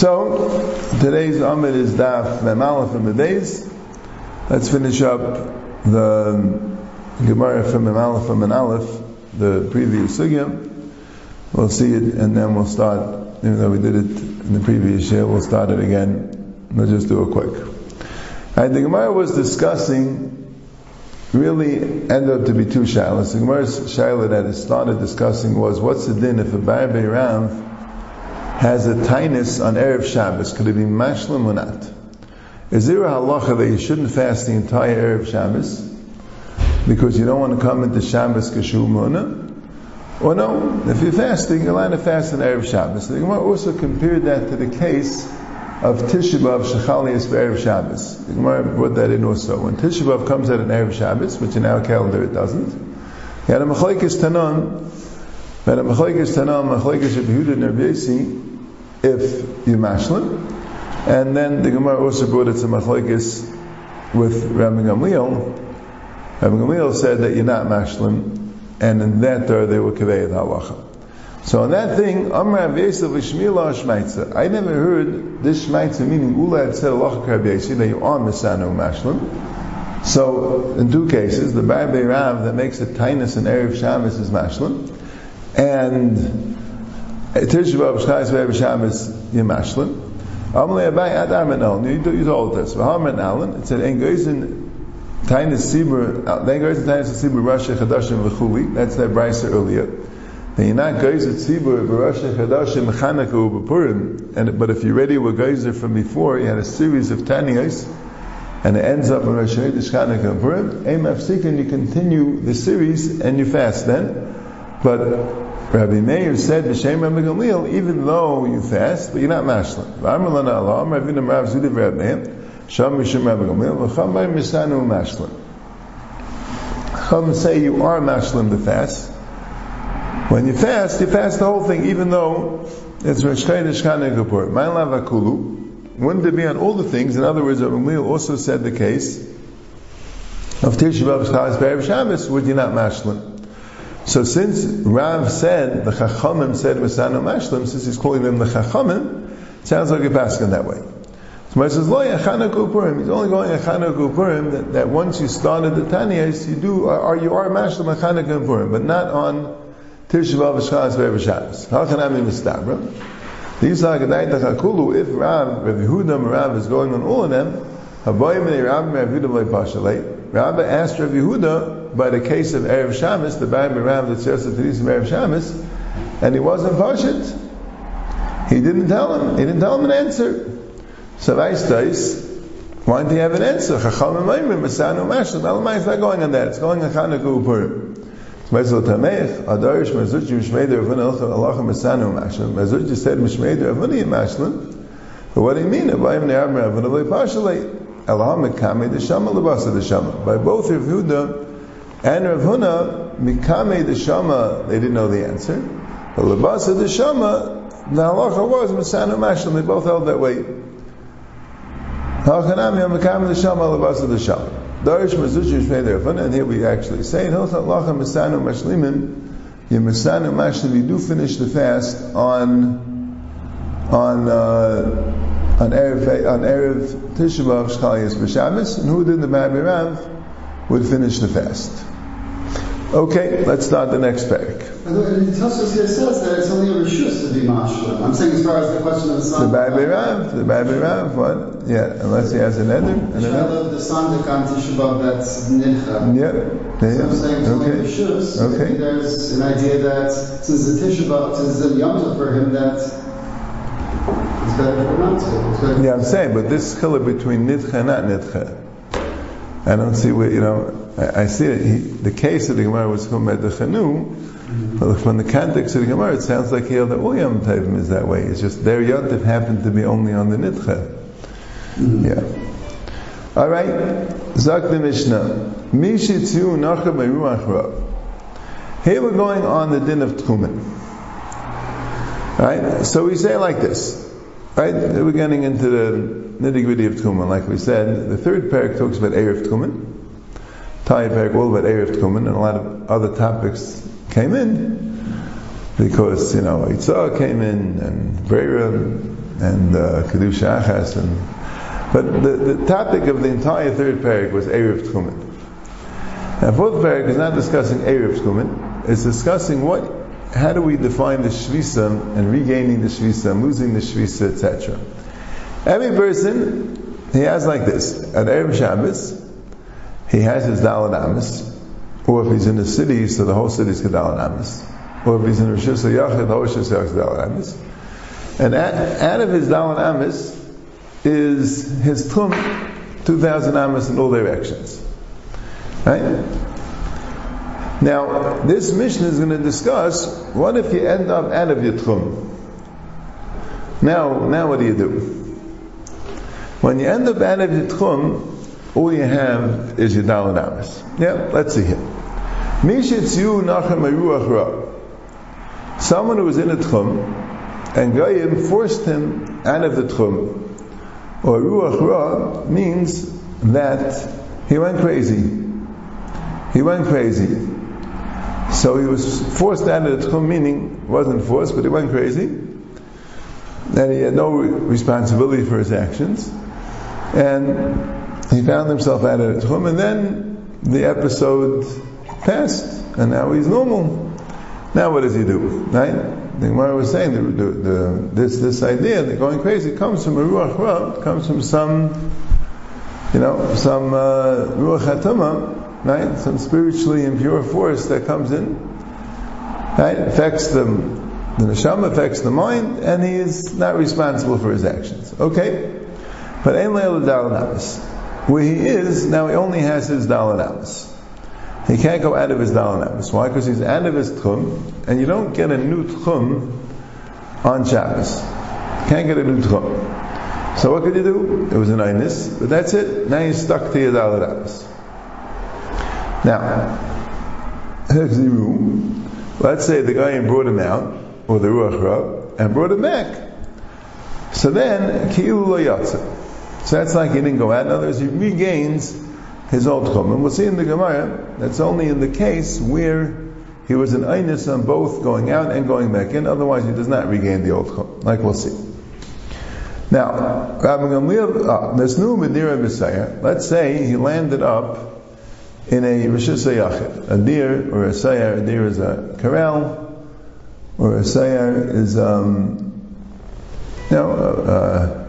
So, today's Amid is Daf Mem Aleph and the days. Let's finish up the Gemara from Mem Aleph and Aleph, the previous Sugya. We'll see it and then we'll start, even though we did it in the previous year, we'll start it again. We'll just do it quick. Right, the Gemara was discussing, really ended up to be two shilas. The Gemara's shilah that it started discussing was, what's the din if a Bar Rav has a tinus on Erev Shabbos, could it be mashlim or not? Is there a halacha that you shouldn't fast the entire Erev Shabbos because you don't want to come into Shabbos kashu muna? Or no, if you're fasting, you're allowed to fast on Erev Shabbos. The Gemara also compared that to the case of Tisha B'Av Shechalias Erev Shabbos. The Gemara brought that in also. When Tisha B'Av comes out on Erev Shabbos, which in our calendar it doesn't, you had a Machlaikis Tanan, had a Machlaikis Tanan, Machlaikis Yehuda Nervesi, if you mashlim. And then the Gemara also brought it to Machlaikis with Rabbi Gamliel. Rabbi Gamliel said that you're not mashlim, and in that door they were kaveh halacha. So on that thing, Amr Rav Yosef Shmila. I never heard this Shmaitza meaning Ula had said halacha Yosef that you are Misano mashlim. So in two cases, the Bar Rav that makes a tainus in Erev Shabbos is mashlim, and Tisha B'Av Shchais B'Av Shabbos Yemashlim. Amalei Abai Ad Armen Alon. You told us. V'Harmen Alon. It said En Geizin Tainus Sibur. Then Geizin Tainus Sibur Rasha Chadashim V'Chuli. That's that brisa earlier. Then you're not Geizin Sibur Rasha Chadashim Chanukah U'B'Purim. And but if you already were Geizer from before, you had a series of Taniyos. And it ends up in Rosh Hashanah, Chanukah, and Purim. Aim Afsikin, you continue the series and you fast then. But Rabbi Meir said, "B'shem Rabbi Gamliel, even though you fast, but you're not mashlim." Chum say you are mashlim to fast. When you fast, you fast the whole thing, even though it's Rosh Chodesh Chanukah Mein Lav Akulu. Wouldn't it be on all the things? In other words, Rabbi Gamliel also said the case of Tisha B'Av Shabbos Shabbos, would you not mashlim? So since Rav said, the Chachamim said Masano Mashlim, since he's calling them the Chachamim, sounds like a basket that way. So Moshe says, Lo Yachana Purim. He's only going Yachana Purim that, that once you started the Taniyas, you do, or you are Mashlim Yachana Purim, but not on Tisha B'Av Shchaz Ve'ev Shabbos. How can I be Mistabra? These are Gedai Tachakulu, if Rav, Rav Yehuda Rav is going on all of them, Rav Rav Rabbi asked Rav Yehuda, by the case of Erev Shabbos, the Bab Rav that says the Tadis of Erev Shabbos, and he wasn't Pashit. He didn't tell him. He didn't tell him an answer. So Vaistais, why didn't he have an answer? Chacham Maimim, Masanu Mashal. Elamai is not going on that. It's going on Chanukah Upurim. Mezul Tameich, Adarish Mezuchi Mishmeder Avuna Allah Masanu Mashal. Mezuchi said Mishmeder Avuna Mashal. But what do you mean? Abayim Ne'am Avuna Pashalei. Elohim Mekame Deshama Labasa Deshama. By both Rav Yehuda and Rav Huna, Mikame the Shama, they didn't know the answer. But Labasa the Shama, the halacha was Masanu Mashlim, they both held that way. Halchanami Mikame the Shama, Labasa the Shama. Darish Mazuchi Shmei the Rav Huna, and here we actually say, in Hilchot Lacha Masanu Mashlimin, you Masanu Mashlim, you do finish the fast on, on, uh, on Erev, on Erev Tisha B'Av B'Shabbos, and who did the Rabbi Rav? would finish the fast. Okay, let's start the next parak. The Tosfos here says that it's only a rishus to be mashlim. I'm saying as far as the question of the son. The Babi Rav, the Babi Rav, what? Yeah, unless he has an eder. The child of the son on that's nidcha. Yeah. yeah. So I'm saying it's okay. only rishus. Okay. Maybe there's an idea that since the Tisha since the Yom for him, that it's better for not to. It's better Yeah, I'm saying, but this chiluk between nidcha and not nidcha. I don't see where, you know, I, I see it. He, the case of the Gemara was from the Chanu, but from the context of the Gemara, it sounds like here the Uyam Tavim is that way. It's just their Yontif happened to be only on the Nidcha. Mm-hmm. Yeah. All right. Zak the Mishnah. Mishitzu Nacha Beruach Rav. Here we're going on the din of Tchumen. Right? So we say like this. Right? We're getting into the nitty gritty of Tchumen. Like we said, the third parak talks about Erev Tchumen. Taya parak all about Erev Tchumen, and a lot of other topics came in because, you know, Yitzhak came in, and Brera, and uh, Kedusha Achas. And, but the, the topic of the entire third parak was Erev Tchumen. Now, fourth parak is not discussing Erev Tchumen. It's discussing what, how do we define the Shvisa and regaining the Shvisa, losing the Shvisa, etc. Every person, he has like this. At Erev Shabbos, he has his Dalit Amis, or if he's in a city, so the whole city is Dalit Amis. Or if he's in Rosh Hashanah, the whole Rosh Hashanah is Dalit Amis. And out of his Dalit Amis is his Tum, 2,000 Amis in all directions. Right? Now, this mission is going to discuss what if you end up out of your Tchum? Now, now what do you do? When you end up out of your Tchum, all you have is your Dalit Amis. Yeah, let's see here. Mishitzu Nachem Ra. Someone who was in a Tchum, and Goyim forced him out of the Tchum. Or Ruach Ra means that he went crazy. He went crazy. So he was forced out of the Tchum, meaning wasn't forced, but he went crazy. And he had no responsibility for his actions. And he found himself out of home, and then the episode passed, and now he's normal. Now what does he do? Right? The Gemara was saying the, the, the, this this idea that going crazy comes from a ruach ra, comes from some, you know, some uh, ruach hatama, right? Some spiritually impure force that comes in, right? Affects the the neshama, affects the mind, and he is not responsible for his actions. Okay, but ein leil where he is, now he only has his Dalit He can't go out of his Dalit Why? Because he's out of his Tchum, and you don't get a new Tchum on Shabbos. Can't get a new Tchum. So what could you do? It was an Einis, but that's it. Now you're stuck to your Dalit Now, let's say the guy brought him out, or the Ruach Ra, and brought him back. So then, Ki'ilu lo. So that's like he didn't go out. In other words, he regains his old chum. And we'll see in the Gemara, that's only in the case where he was an einus on both going out and going back in. Otherwise, he does not regain the old chum, like we'll see. Now, Rabbi Gamliel, uh, this new Medira let's say he landed up in a Rishis A deer or a sayer, a deer is a corral, or a sayer is, um, you know, uh,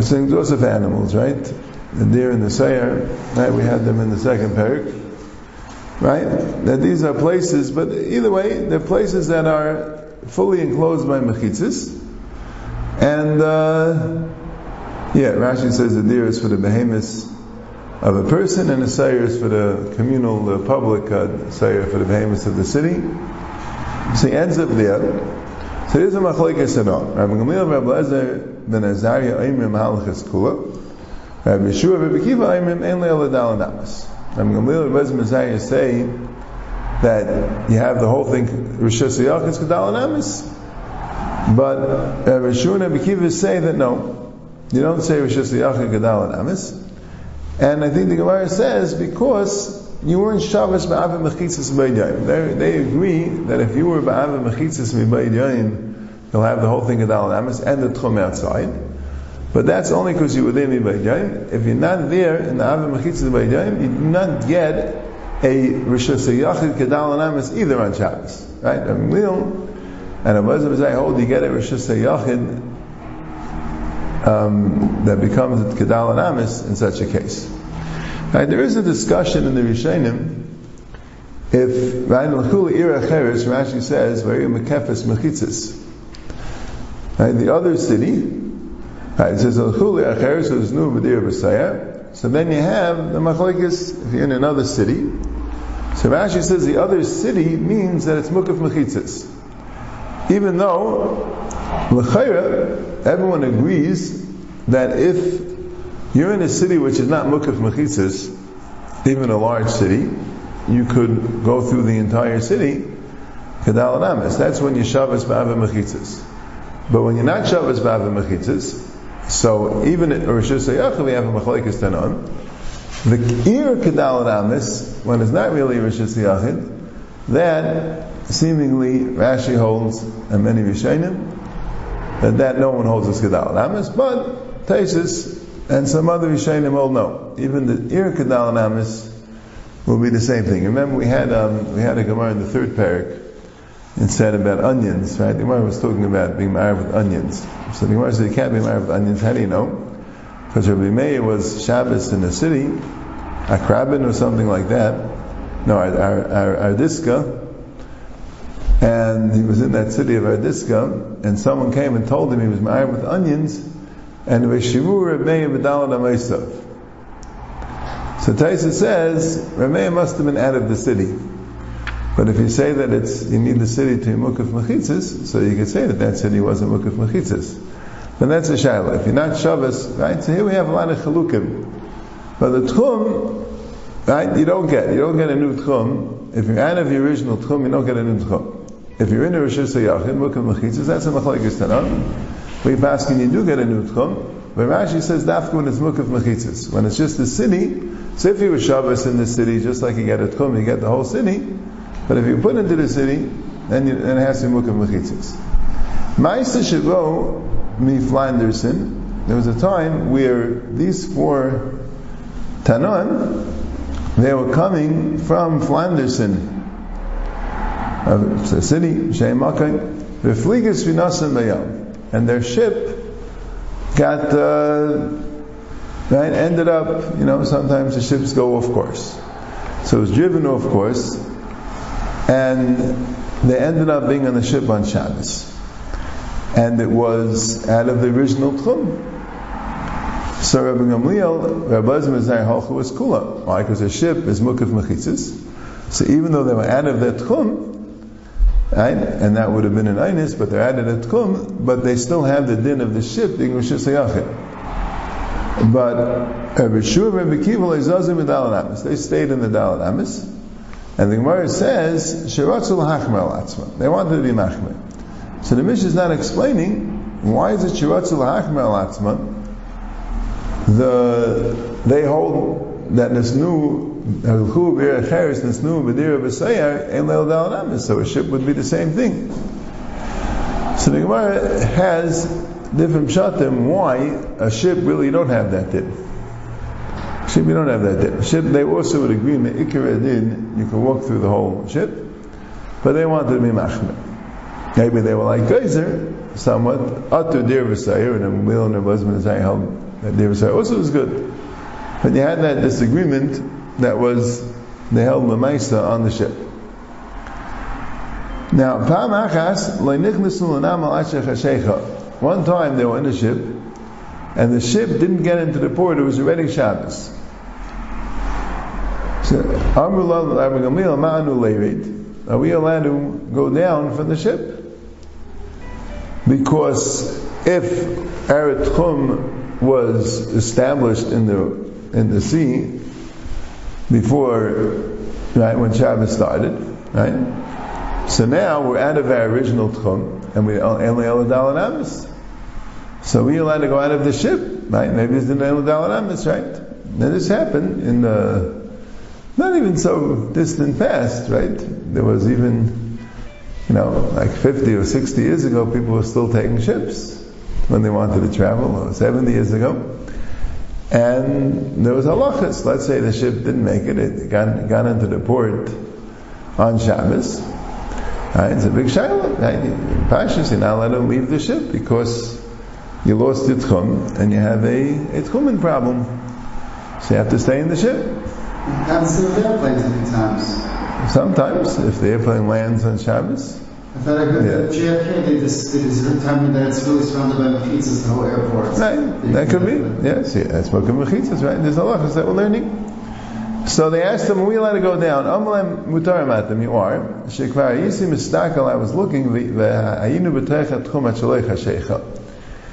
saying those of animals, right? The deer and the sayer, right? We had them in the second parak, right? That these are places, but either way, they're places that are fully enclosed by mechitzis. And, uh, yeah, Rashi says the deer is for the behemoths of a person, and the sayer is for the communal, the public uh, sayer for the behemoths of the city. So he ends up there. So there's a machlekes all. Rabbi Gamliel, Rabbi Lezer, ben Azariah Aimrim Halachas Kula. Rabbi Yeshua, Rabbi Kiva Aimrim Ein Le'el Adal Anamas. Rabbi Gamliel, Rabbi Azariah say that you have the whole thing, Rosh Hashanah is Kedal Anamas. But Rabbi Yeshua and Rabbi Kiva say that no, you don't say Rosh Hashanah Kedal Anamas. And I think the Gemara says because you were in Shabbos ba'ava mechitzas b'aydaim. They agree that if you were ba'ava mechitzas b'aydaim, You'll have the whole thing of Dal Amis and the Tchum outside. But that's only because you were there Bayjayim. If you're not there in the Avim Mechitza Bayjayim, you do not get a Rosh Yachid Kedal Amis either on Shabbos. Right? I mean, we don't, hold, you get a Rosh Yachid um, that becomes a Kedal Amis in such a case. Right? There is a discussion in the Rishonim if Cheres, Rashi says, mekefes mechitzas. Right? The other city, right, it says Al-Chuli Acher, so there's no Madir B'Sayah. So then you have the Machlekes, in another city. So Rashi says the other city means that it's Mukaf Mechitzis. Even though, L'chaira, everyone agrees that if you're in a city which is not Mukaf Mechitzis, even a large city, you could go through the entire city, Kedal Anamis. That's when you Shabbos Ba'ava Mechitzis. But when you're not Shabbos Ba'ava Mechitzis, so even at Rosh Hashanah we have a Machlekes Tanon, the ear Kedal Amis, when it's not really Rosh Hashanah, that seemingly Rashi holds, and many Rishonim, that, that no one holds as Kedal Amis, but Taisus and some other Rishonim all know. Even the Ir Kedal will be the same thing. Remember, we had um, we had a Gemara in the third parak. and said about onions, right? The Gemara was talking about being married with onions. So the Gemara said you can't be married with onions. How do you know? Because Rabbi Meir was Shabbos in the city, a Akrabin or something like that. No, Ardiska. And he was in that city of Ardiska, and someone came and told him he was married with onions, and Rabbi Meir B'dalad Amaisav. So Taisa says, Rameya must have been out of the city. But if you say that it's, you need the city to Mukaf Mechitzis, so you could say that that city wasn't Mukaf Mechitzis. Then that's a Shaila. If you're not Shabbos, right, so here we have a lot of Chalukim. But the Tchum, right, you don't get, you don't get a new Tchum. If you're out of the original Tchum, you don't get a new Tchum. If you're in the Rosh Hashanah, Mukaf Mechitzis, that's a Machlaikis Tanah. We pass you do get a new Tchum. But Rashi says dafka when it's mukaf mechitzas. When it's just the city, so if you were Shabbos in the city, just like you get at Tchum, you get the whole city. But if you put into the city, then, you, then it has to be mukaf mechitzas. Ma'isa Shavo mi Flanderson. There was a time where these four Tanon, they were coming from Flanderson, a city, Shem Makai, V'fligas v'nasim bayam. And their ship got uh, right ended up you know sometimes the ships go off course. So it was driven off course and they ended up being on the ship on Shabbos. And it was out of the original Tchum so Rabbi Gamliel Rabbi Zmazai Halcha was Kula. Because the ship is Mukaf Mechitzis. So even though they were out of that Tchum Right? And that would have been an Einis, but they're added at Tchum, but they still have the din of the ship being Rosh Hashanah. But uh, Dalat They stayed in the Dalat Amis. And the Gemara says, Shiratzul Hachmer. They wanted to be Machmer. So the Mishnah is not explaining why is it Shiratzul Hachmer. The, they hold that this new so a ship would be the same thing. So the Gemara has different shatim why a ship really don't have that din. Ship you don't have that din. Ship they also would agree in the din you can walk through the whole ship, but they wanted to be machmer. Maybe they were like Geyser, somewhat. Atu dir v'sayir, and a wheel and a husband is held dir v'sayir also was good. But they had that disagreement that was they held Lamaisa on the ship. Now, one time they were in a ship, and the ship didn't get into the port, it was already Shabbos. So, are we allowed to go down from the ship? Because if Eretz Chum was established in the in the sea, before, right, when Shabbos started, right? So now we're out of our original tchum, and we only Eladal and Amis. So we allowed to go out of the ship, right? Maybe it's the Eladal and Amis, right? Now this happened in the, not even so distant past, right? There was even, you know, like 50 or 60 years ago, people were still taking ships when they wanted to travel, or 70 years ago. And there was halachas. Let's say the ship didn't make it; it got, got into the port on Shabbos. Right? It's a big shaila. Right? Pashas, you're not allowed to leave the ship because you lost your tchum and you have a, a tchumen problem. So you have to stay in the ship. Happens with airplanes many times. Sometimes, if the airplane lands on Shabbos. I thought I heard yeah. JFK, they just, they just tell me that it's really surrounded by mechitzas, the whole airport. Right, that could be. Yes, yeah, that's spoken mechitzas, right? There's a lot of that we're learning. So they asked him, are we allowed to go down? Amalem mutarim at them, you are. Shekvar yisi mistakal, I was looking, v'ayinu b'techat tchum at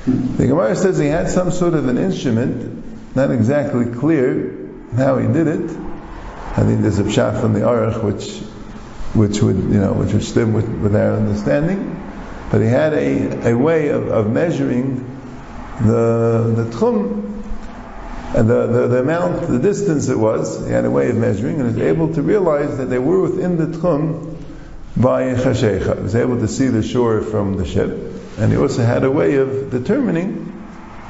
hmm. The Gemara says he had some sort of an instrument, not exactly clear how he did it. I think there's a pshat from the Aruch, which which would, you know, which would stem with, with our understanding. But he had a, a way of, of measuring the, the tchum, and the, the, the, amount, the distance it was, he had a way of measuring, and was able to realize that they were within the tchum by chashecha. He was able to see the shore from the ship. and he also had a way of determining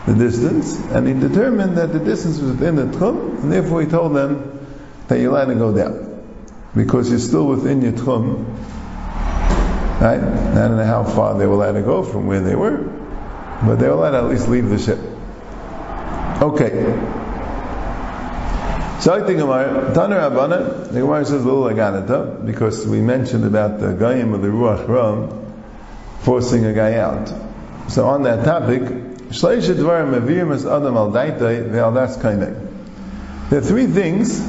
the distance, and he determined that the distance was within the tchum, and therefore he told them that you're allowed to go down, because you're still within your tchum, right? I don't know how far they were allowed to go from where they were, but they were allowed to at least leave the ship. Okay. So I think Gemara, Tanur Abana, the Gemara says little aganata, because we mentioned about the Gayim of the Ruach Ram forcing a guy out. So on that topic, Shleisha Dvarim as Adam al Daitai Ve'aldas Kainai. There are three things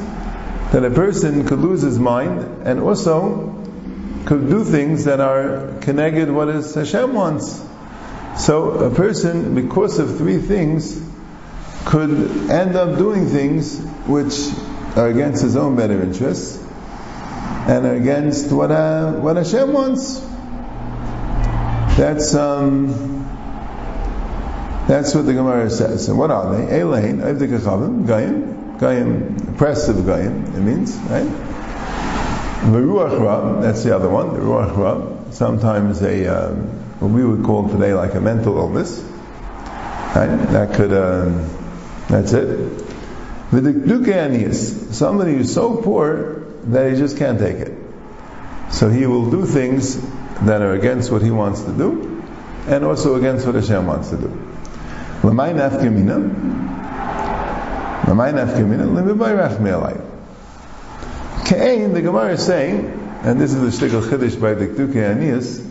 that a person could lose his mind and also could do things that are connected what is Hashem wants. So a person, because of three things, could end up doing things which are against his own better interests and are against what uh, what Hashem wants. That's um, that's what the Gemara says. And what are they? Elaine, Avdikachavim, Gayim, Gayim, oppressive Gayim, it means, right? The Ruach Ra, that's the other one, the Ruach Ra, sometimes a, um, what we would call today like a mental illness. Right? That could, um, that's it. Vidikdukanius, somebody who's so poor that he just can't take it. So he will do things that are against what he wants to do, and also against what Hashem wants to do. L'may nafkamina, l'mibay rachmi Kain, the Gemara is saying, and this is the shtickle chiddush by the Dikduke Anias,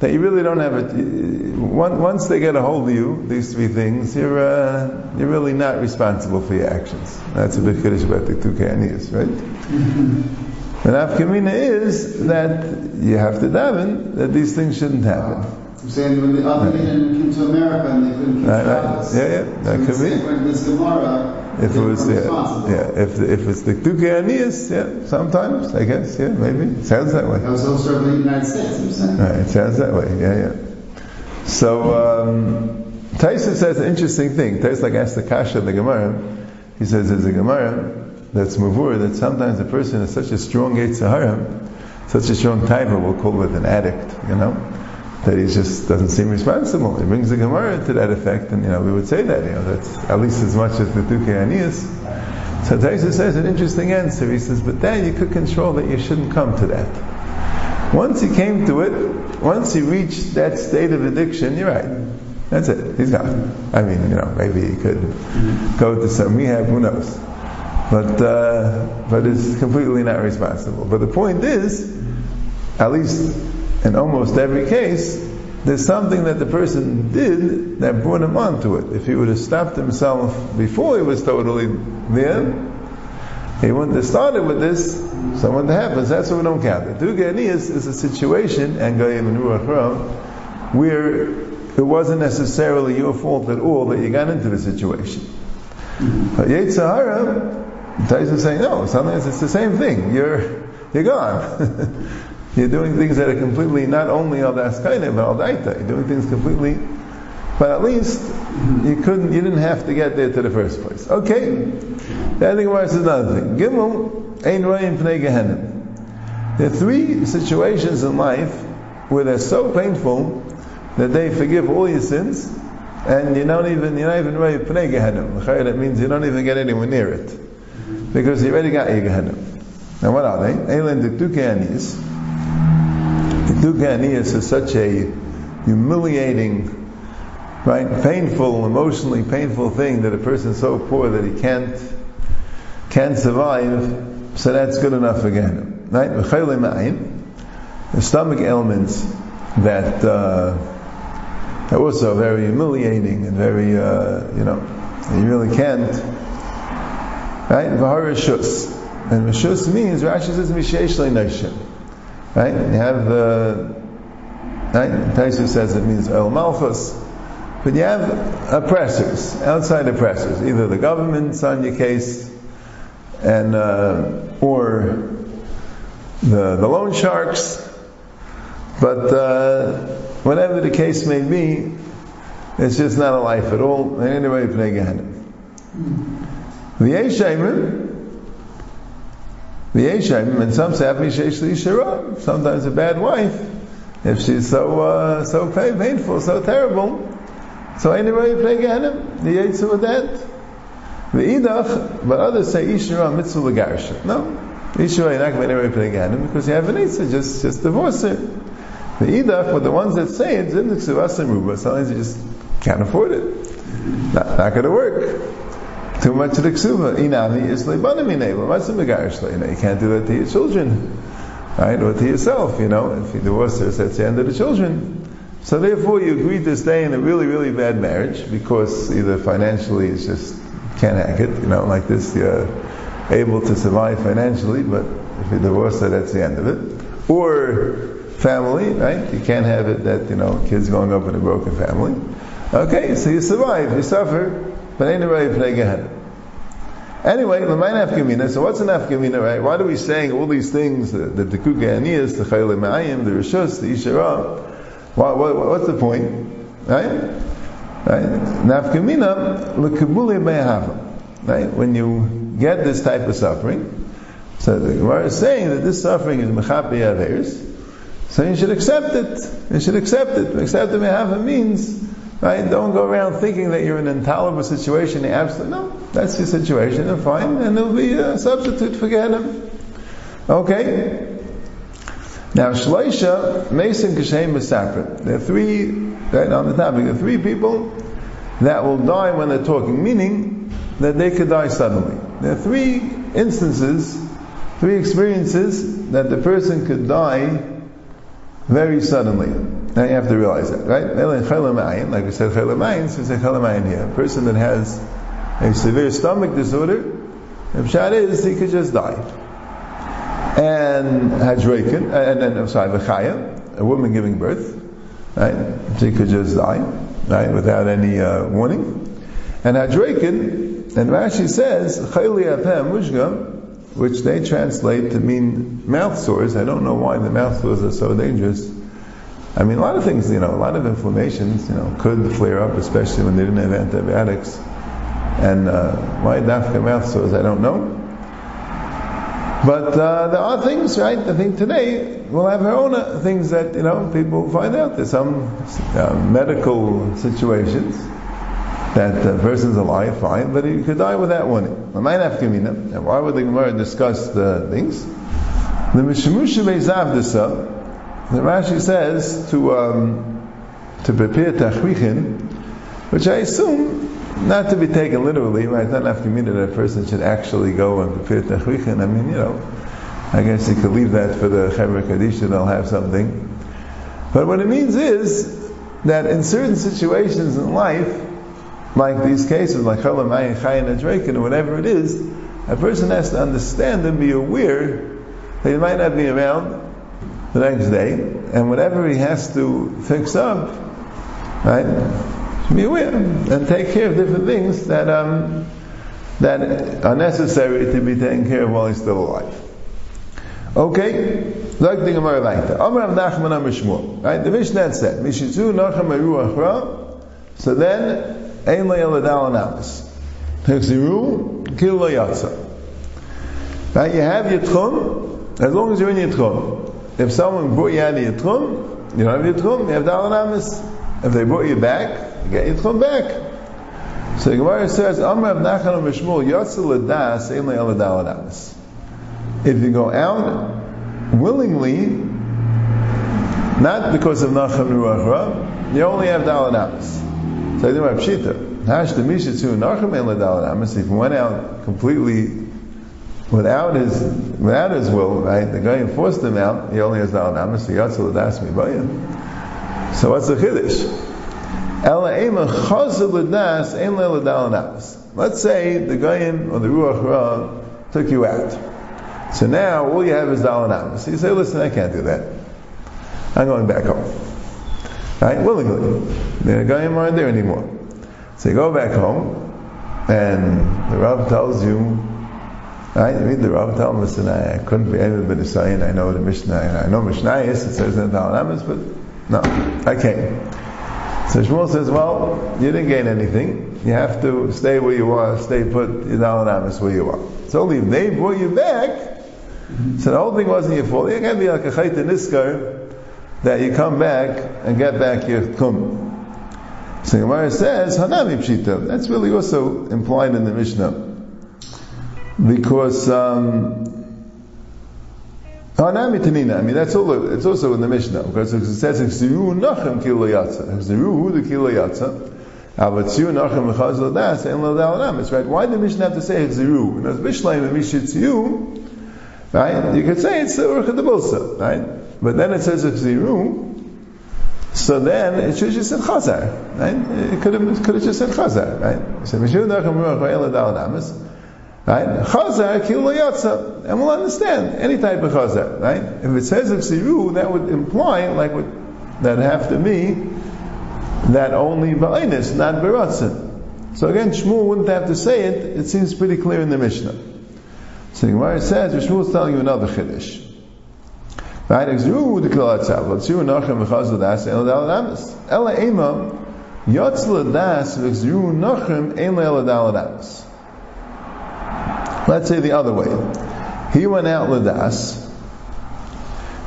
that you really don't have it. Once they get a hold of you, these three things, you're uh, you're really not responsible for your actions. That's a big chiddush about the Dikduke Anias, right? The nafkamina is that you have to daven that these things shouldn't happen. I'm saying when the other men came to America and they couldn't keep Right, right. Yeah, yeah, that could be. When this Gemara, If it was yeah, yeah, if if it's the Duke Anias, yeah, sometimes I guess, yeah, maybe it sounds that way. That was also in the United States, I'm saying. Right, it sounds that way. Yeah, yeah. So um, Taisa says an interesting thing. Taisa like asked the Kasha the Gemara. He says there's a Gemara that's mavur that sometimes a person is such a strong Sahara, such a strong taiva, we'll call it an addict, you know, that he just doesn't seem responsible. He brings the Gemara to that effect, and you know we would say that you know that's at least as much as the Duke Anias. So Taisa says an interesting answer. He says, but then you could control that you shouldn't come to that. Once he came to it, once he reached that state of addiction, you're right. That's it. He's gone. I mean, you know, maybe he could go to some rehab. Who knows? But uh, but is completely not responsible. But the point is, at least in almost every case, there's something that the person did that brought him onto it. If he would have stopped himself before he was totally there, he wouldn't have started with this. So what happens? That's what we don't count. The Duganias is a situation, and Goyim and Ruach where it wasn't necessarily your fault at all that you got into the situation. Mm-hmm. But Yetzirah, is saying, no, sometimes it's the same thing. You're, you're gone. you're doing things that are completely, not only al daskaina, but al daita. You're doing things completely, but at least you couldn't, you didn't have to get there to the first place. Okay. The Gemara says another thing. Gimel, ein royim pnei gehenim. There are three situations in life where they're so painful that they forgive all your sins, and you don't even, you're not even royim pnei gehenim. That means you don't even get anywhere near it because he already got your Gehenna. Now what are they? Eilen Dikdukanis. Dikdukanis is such a humiliating, right, painful, emotionally painful thing that a person is so poor that he can't can't survive. So that's good enough again, right? The stomach ailments that uh, are also very humiliating and very, uh, you know, you really can't Right? And Rishus means, Rashi says, Misheish Le'noshim. Right? You have the, right? Taisha says it means El Malchus. But you have oppressors, outside oppressors, either the government's on your case, and uh, or the the loan sharks. But uh, whatever the case may be, it's just not a life at all. Anyway, Pnei Gehenna. The Yeshayim, the and some say sometimes a bad wife, if she's so uh, so painful, so terrible, so anyway, you play Gehenim, the Yetzer with that. The Idach, but others say Ishra mitzvah legarsha. No, Ishra you're not going to anyway play Gehenim because you have an Eitzah, just just divorce her. The Idach, but the ones that say it, Zim Ksuvas and Ruba, sometimes you just can't afford it. Not, not going to work. Too much of the Ksuva. Inami is leibanamine, You can't do that to your children. Right? Or to yourself, you know. If you divorce her, that's the end of the children. So therefore you agree to stay in a really, really bad marriage because either financially it's just can't hack it, you know, like this, you're able to survive financially, but if you divorce her, that's the end of it. Or family, right? You can't have it that, you know, kids growing up in a broken family. Okay, so you survive, you suffer, anyway, so what's an Afkamina, right? Why are we saying all these things, the, the Tekuk the Chayle Ma'ayim, the Rishus, the Ishara? What, what, what's the point? Right? Right? Nafkamina l'kabuli be'ahava. Right? When you get this type of suffering, so the Gemara is saying that this suffering is mechapi averis, so you should accept it. You should accept it. Accept the mehava means, right? Don't go around thinking that you're in an intolerable situation. Absolutely no, that's your situation, and fine, and there'll be a substitute for Gehenna. Okay. Now, Shloisha, Mason, Kashem, Mesaprit. There are three, right on the topic, there are three people that will die when they're talking, meaning that they could die suddenly. There are three instances, three experiences that the person could die very suddenly. Now you have to realize that, right? Like we said, so we say here. A person that has a severe stomach disorder, if shad is, he could just die and Hajrakin, and then, I'm sorry, Vachaya, a woman giving birth, right? She could just die, right, without any uh, warning. And Hajrakin, and Rashi says, Chayli Apem Mushga, which they translate to mean mouth sores. I don't know why the mouth sores are so dangerous. I mean, a lot of things, you know, a lot of inflammations, you know, could flare up, especially when they didn't have antibiotics. And uh, why dafka mouth sores, I don't know. But uh, there are things, right? I think today we'll have our own uh, things that you know people find out. There's some uh, medical situations that person's alive, fine, but he could die without warning. And why would the Gemara discuss the things? The Mishimusha Beizavdisa, the Rashi says to um, to prepare tachrichin, which I assume not to be taken literally, right? Not to mean that a person should actually go and prepare tachlichin. I mean, you know, I guess you could leave that for the Chevra Kadisha, they'll have something. But what it means is that in certain situations in life, like these cases, like Chalam Ayin Chayin Adrekin, or whatever it is, a person has to understand and be aware that he might not be around the next day, and whatever he has to fix up, right? be aware and take care of different things that um, that are necessary to be taken care of while he's still alive. Okay, like the Gemara. Amar Nachman Amar Shmuel. Right, the Mishnah said, "Mishizu Nacham Achra." So then, Ein Le'eladal Anamis. Hechziru Kil Yatsa. Right, you have your tchum as long as you're in your tchum. If someone brought you out of your tchum, you don't have your tchum, you have dal anamis. If they brought you back, get Yitchon back. So the Gemara says, Amr of Nachan Mishmul, Yotzel Ladas, Ein Le'al If you go out willingly, not because of Nachan Ruachra, you only have Daladamas. So I think about Pshita. Hash the Mishatzu Nachan Ein Le'al If he went out completely without his without his will, right? The guy forced him out. He only has daladamas. So yatzel das So what's the chiddush? Let's say the Goyim or the Ruach Ra took you out. So now all you have is Dalanamas. So you say, listen, I can't do that. I'm going back home. Right? Willingly. The Goyim aren't there anymore. So you go back home, and the Rav tells you, right? You read the Rav tell listen, I, I couldn't be able to say, I know the Mishnah, I know Mishnah is, it says in the Dalanamas, but no, I can't. So Shmuel says, well, you didn't gain anything. You have to stay where you are, stay put Yidal Amis where you are. So only if they brought you back, so the whole thing wasn't your fault. You can't be like a chayta niskar, that you come back and get back your tchum. So Gemara says, Hanami Pshita. That's really also implied in the Mishnah. Because, um, Hanami Tanina, I mean, that's all, it's also in the Mishnah. Because it says, Hechziru Nachem Kilo Yatza. Hechziru the Kilo Yatza. Avatziru Nachem Mechaz Das, and Ladal It's right. Why did the Mishnah have to say Hechziru? Because Bishleim and Mishitziru, right? You could say it's the Urcha de Bulsa, right? But then it says Hechziru, so then it should just said Chazar, right? It could have, could have just said Chazar, right? So Mishu Nachem Ruach Vayel Adal Namas, right? Chazar Kil Yatza, and we'll understand any type of Chazar, right? If it says of Siru, that would imply, like would that have to be that only Ba'inis, not Baratzin. So again, Shmuel wouldn't have to say it. It seems pretty clear in the Mishnah. So Gemara says, Shmuel is telling you another Chiddush. Right? Atzav. Nachem dal. Ela ema nachem dal. Let's say the other way. He went out l'das.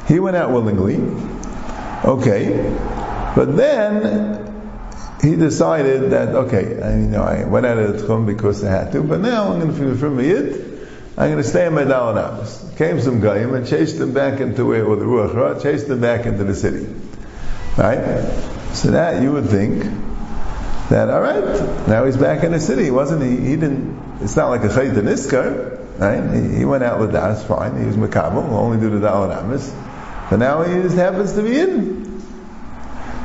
He went out willingly. Okay. But then he decided that, okay, I, you know, I went out of the tchum because I had to, but now I'm going to feel from it. I'm going to stay in my Dalanamas. Came some Goyim and chased them back into where, the Ruach Ra, chased them back into the city. Right? So that you would think that, alright, now he's back in the city. Wasn't, he, he didn't, it's not like a Chayt Niskar, right? He, he, went out with Das, fine, he was Makabal, only do the Dalanamas. But now he just happens to be in.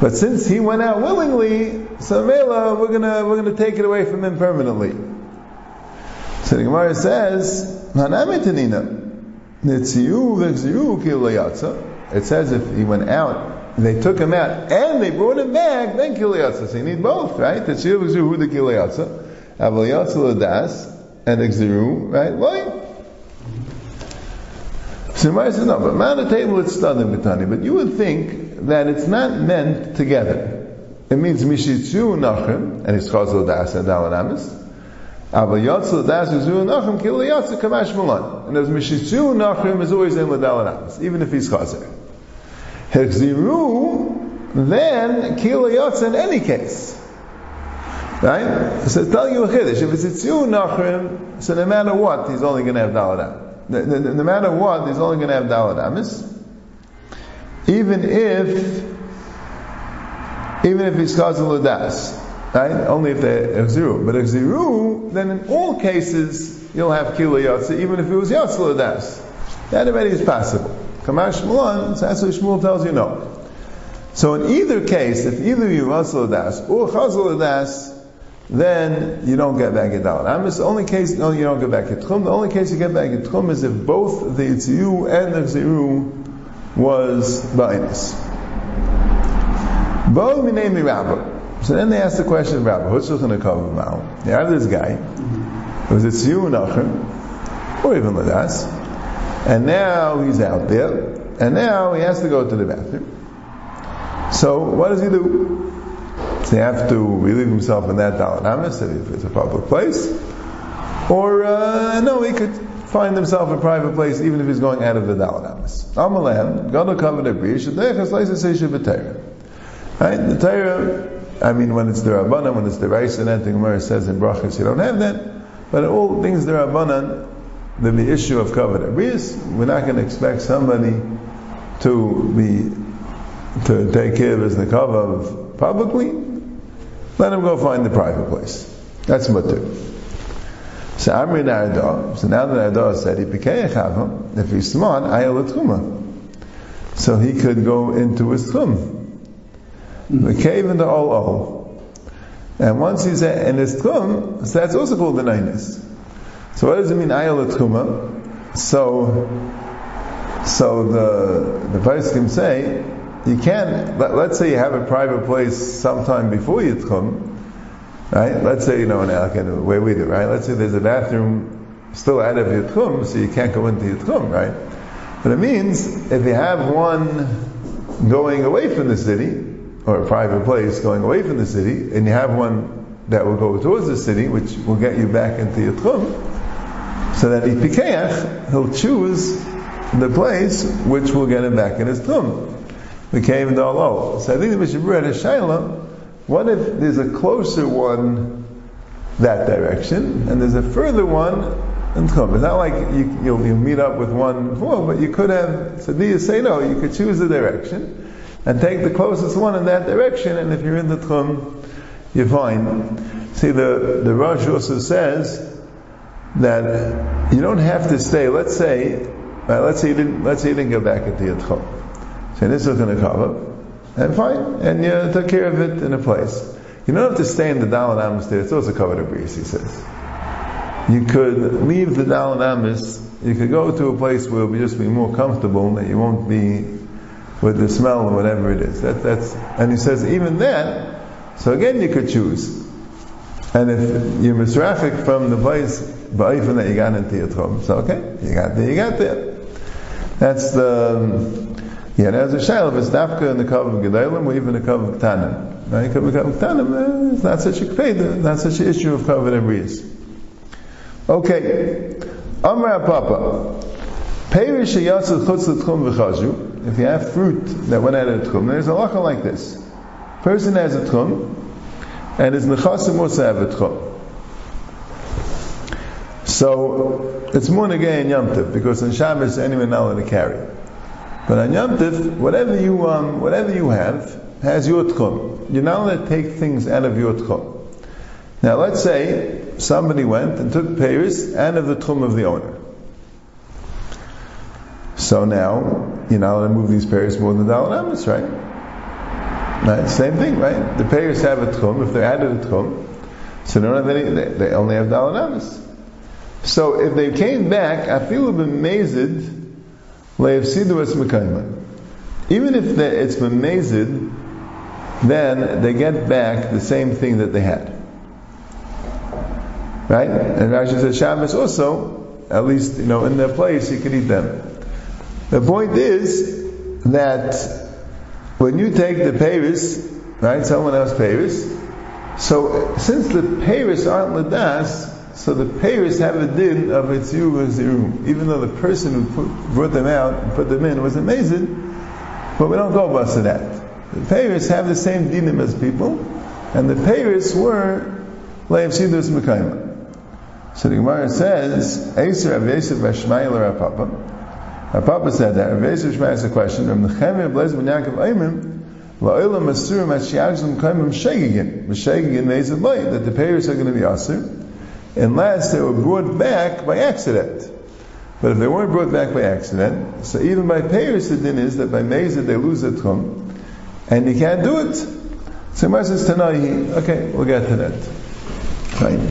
But since he went out willingly, so Mela, we're gonna, we're gonna take it away from him permanently. So the Gemara says, it says if he went out, they took him out, and they brought him back, then kilayatza. So you need both, right? Tetziyu v'gziru the kilayatza, aval yatza l'das, and exziru, right? Why? So Gemara says, no, but man the table it's studying b'tani, but you would think that it's not meant together. It means mishitzu nachem, and it's chazal das and dalanamis, aber yotzel das is zu nachem kil yotzel kamash malan. And as mishitzu nachem is always in ladalanas, even if he's chazer. Hechziru, then kil yotzel in any case. Right? So tell you a chiddush. If it's itzu nachem, so no matter what, he's only going to have daladam. No, no, no matter what, he's only going to have daladamis. Even if, even if he's chazal das. Right? Only if they exziru. But exziru, then in all cases, you'll have kila yatsa, even if it was yatzla das. That already is possible. Kamash Shmuel, so that's what Shmuel tells you no. So in either case, if either you yatzla das or chazla das, then you don't get back dalat. Amis, the only case, no, you don't get back tchum. The only case you get back tchum is if both the yitziu and the ziru was ba'inus. Bo minei mirabah. So then they asked the question, Rabbi, what's going to cover now? They have this guy, was it you Nachem, or even Ladas, and now he's out there, and now he has to go to the bathroom. So what does he do? Does he have to relieve himself in that Dalanamis if it's a public place? Or, uh, no, he could find himself a private place even if he's going out of the Dalanamis. Amalam, going to cover the breach, Right? The Torah I mean, when it's the Rabbanan, when it's the Raisa, that the Gemara says in Brachas, you don't have that. But all things the Rabbanan, then the issue of Abrius, we're not going to expect somebody to be, to take care of his Nekavav publicly. Let him go find the private place. That's mutter. So Amri Narada, so now that Narada said if he's smart, ayal So he could go into his tchum the cave in the Ol And once he's in his tchum, so that's also called the Nainis. So what does it mean, Ayal Tchuma? So, so the, the Paiskim say, you can't, let, us say you have a private place sometime before you tchum, right? Let's say, you know, in the way we do, right? Let's say there's a bathroom still out of your tchum, so you can't go into your tchum, right? But it means, if you have one going away from the city, or a private place going away from the city, and you have one that will go towards the city, which will get you back into your tchum, so that Ipikeach, he'll choose the place which will get him back in his tchum. became Dalo. So I think the Mishnah had a Shaila, what if there's a closer one that direction, and there's a further one in Tchum? It's not like you, you'll, you'll meet up with one before, but you could have, so do you say no, you could choose the direction, and take the closest one in that direction, and if you're in the Tchum, you're fine. See, the, the Rosh also says that you don't have to stay, let's say, uh, let's say you didn't, let's say you didn't go back into your Tchum. So this is going to cover, and fine, and you took care of it in a place. You don't have to stay in the Dalan Amis there, it's also covered a breeze, he says. You could leave the Dalan Amis, you could go to a place where it'll just be more comfortable, that you won't be with the smell or whatever it is. That, that's, and he says even then, so again you could choose. And if you're misrafik from the place, ba'ifin that you got into your tchum, so okay, you got there, you got there. That's the, yeah, there's a shayla of dafka in the kav of gedalim, or even the kav of ktanim. Right? Kav of ktanim, it's not such a kpeda, not such an issue of kav and Okay, Amra Papa, Perish yatzah chutz l'tchum v'chazhu, if you have fruit that went out of the tchum, there's a lacha like this. Person has a tchum, and his nechasim also have a tchum. So, it's more negay in Yom Tov, because on Shabbos anyone not to carry. But on Yom Tov, whatever you, um, whatever you have, has your tchum. You're not allowed to take things out of your tchum. Now let's say somebody went and took payers out of the tchum of the owner. So now, you're not allowed to move these payers more than the Dalanamas, right? Right? Same thing, right? The payers have a tchum, if they're added a tchum, so they don't have any, they, they only have Dalanamas. So if they came back, I feel been mazed, le'efsidu es mekayma. Even if it's mazed, then they get back the same thing that they had. Right? And Rashi says Shabbos also, at least, you know, in their place, you could eat them. The point is that when you take the Paris, right, someone else Paris, so since the Paris aren't Ladas, so the Paris have a din of its Zirum, even though the person who put, brought them out and put them in was amazing, but we don't go bust that. The Paris have the same dinim as people, and the Paris were Leif Sidus Mekayma. So the Gemara says, Eser Rav Yosef Vashmayel Rav Papa. Papa said that. Rav Shmayel asked a question. Rav Nechemia Blez Ben Yaakov Aimim, La'olam Asurim Ashiagzim Kaimim Shegigin. B'Shegigin they said light, that the payers are going to be Asur, unless they were brought back by accident. But if they weren't brought back by accident, so even by payers the din is that by Mezid they lose a tchum, and you can't do it. So Gemara says Tanai, okay, we'll get to that. Fine.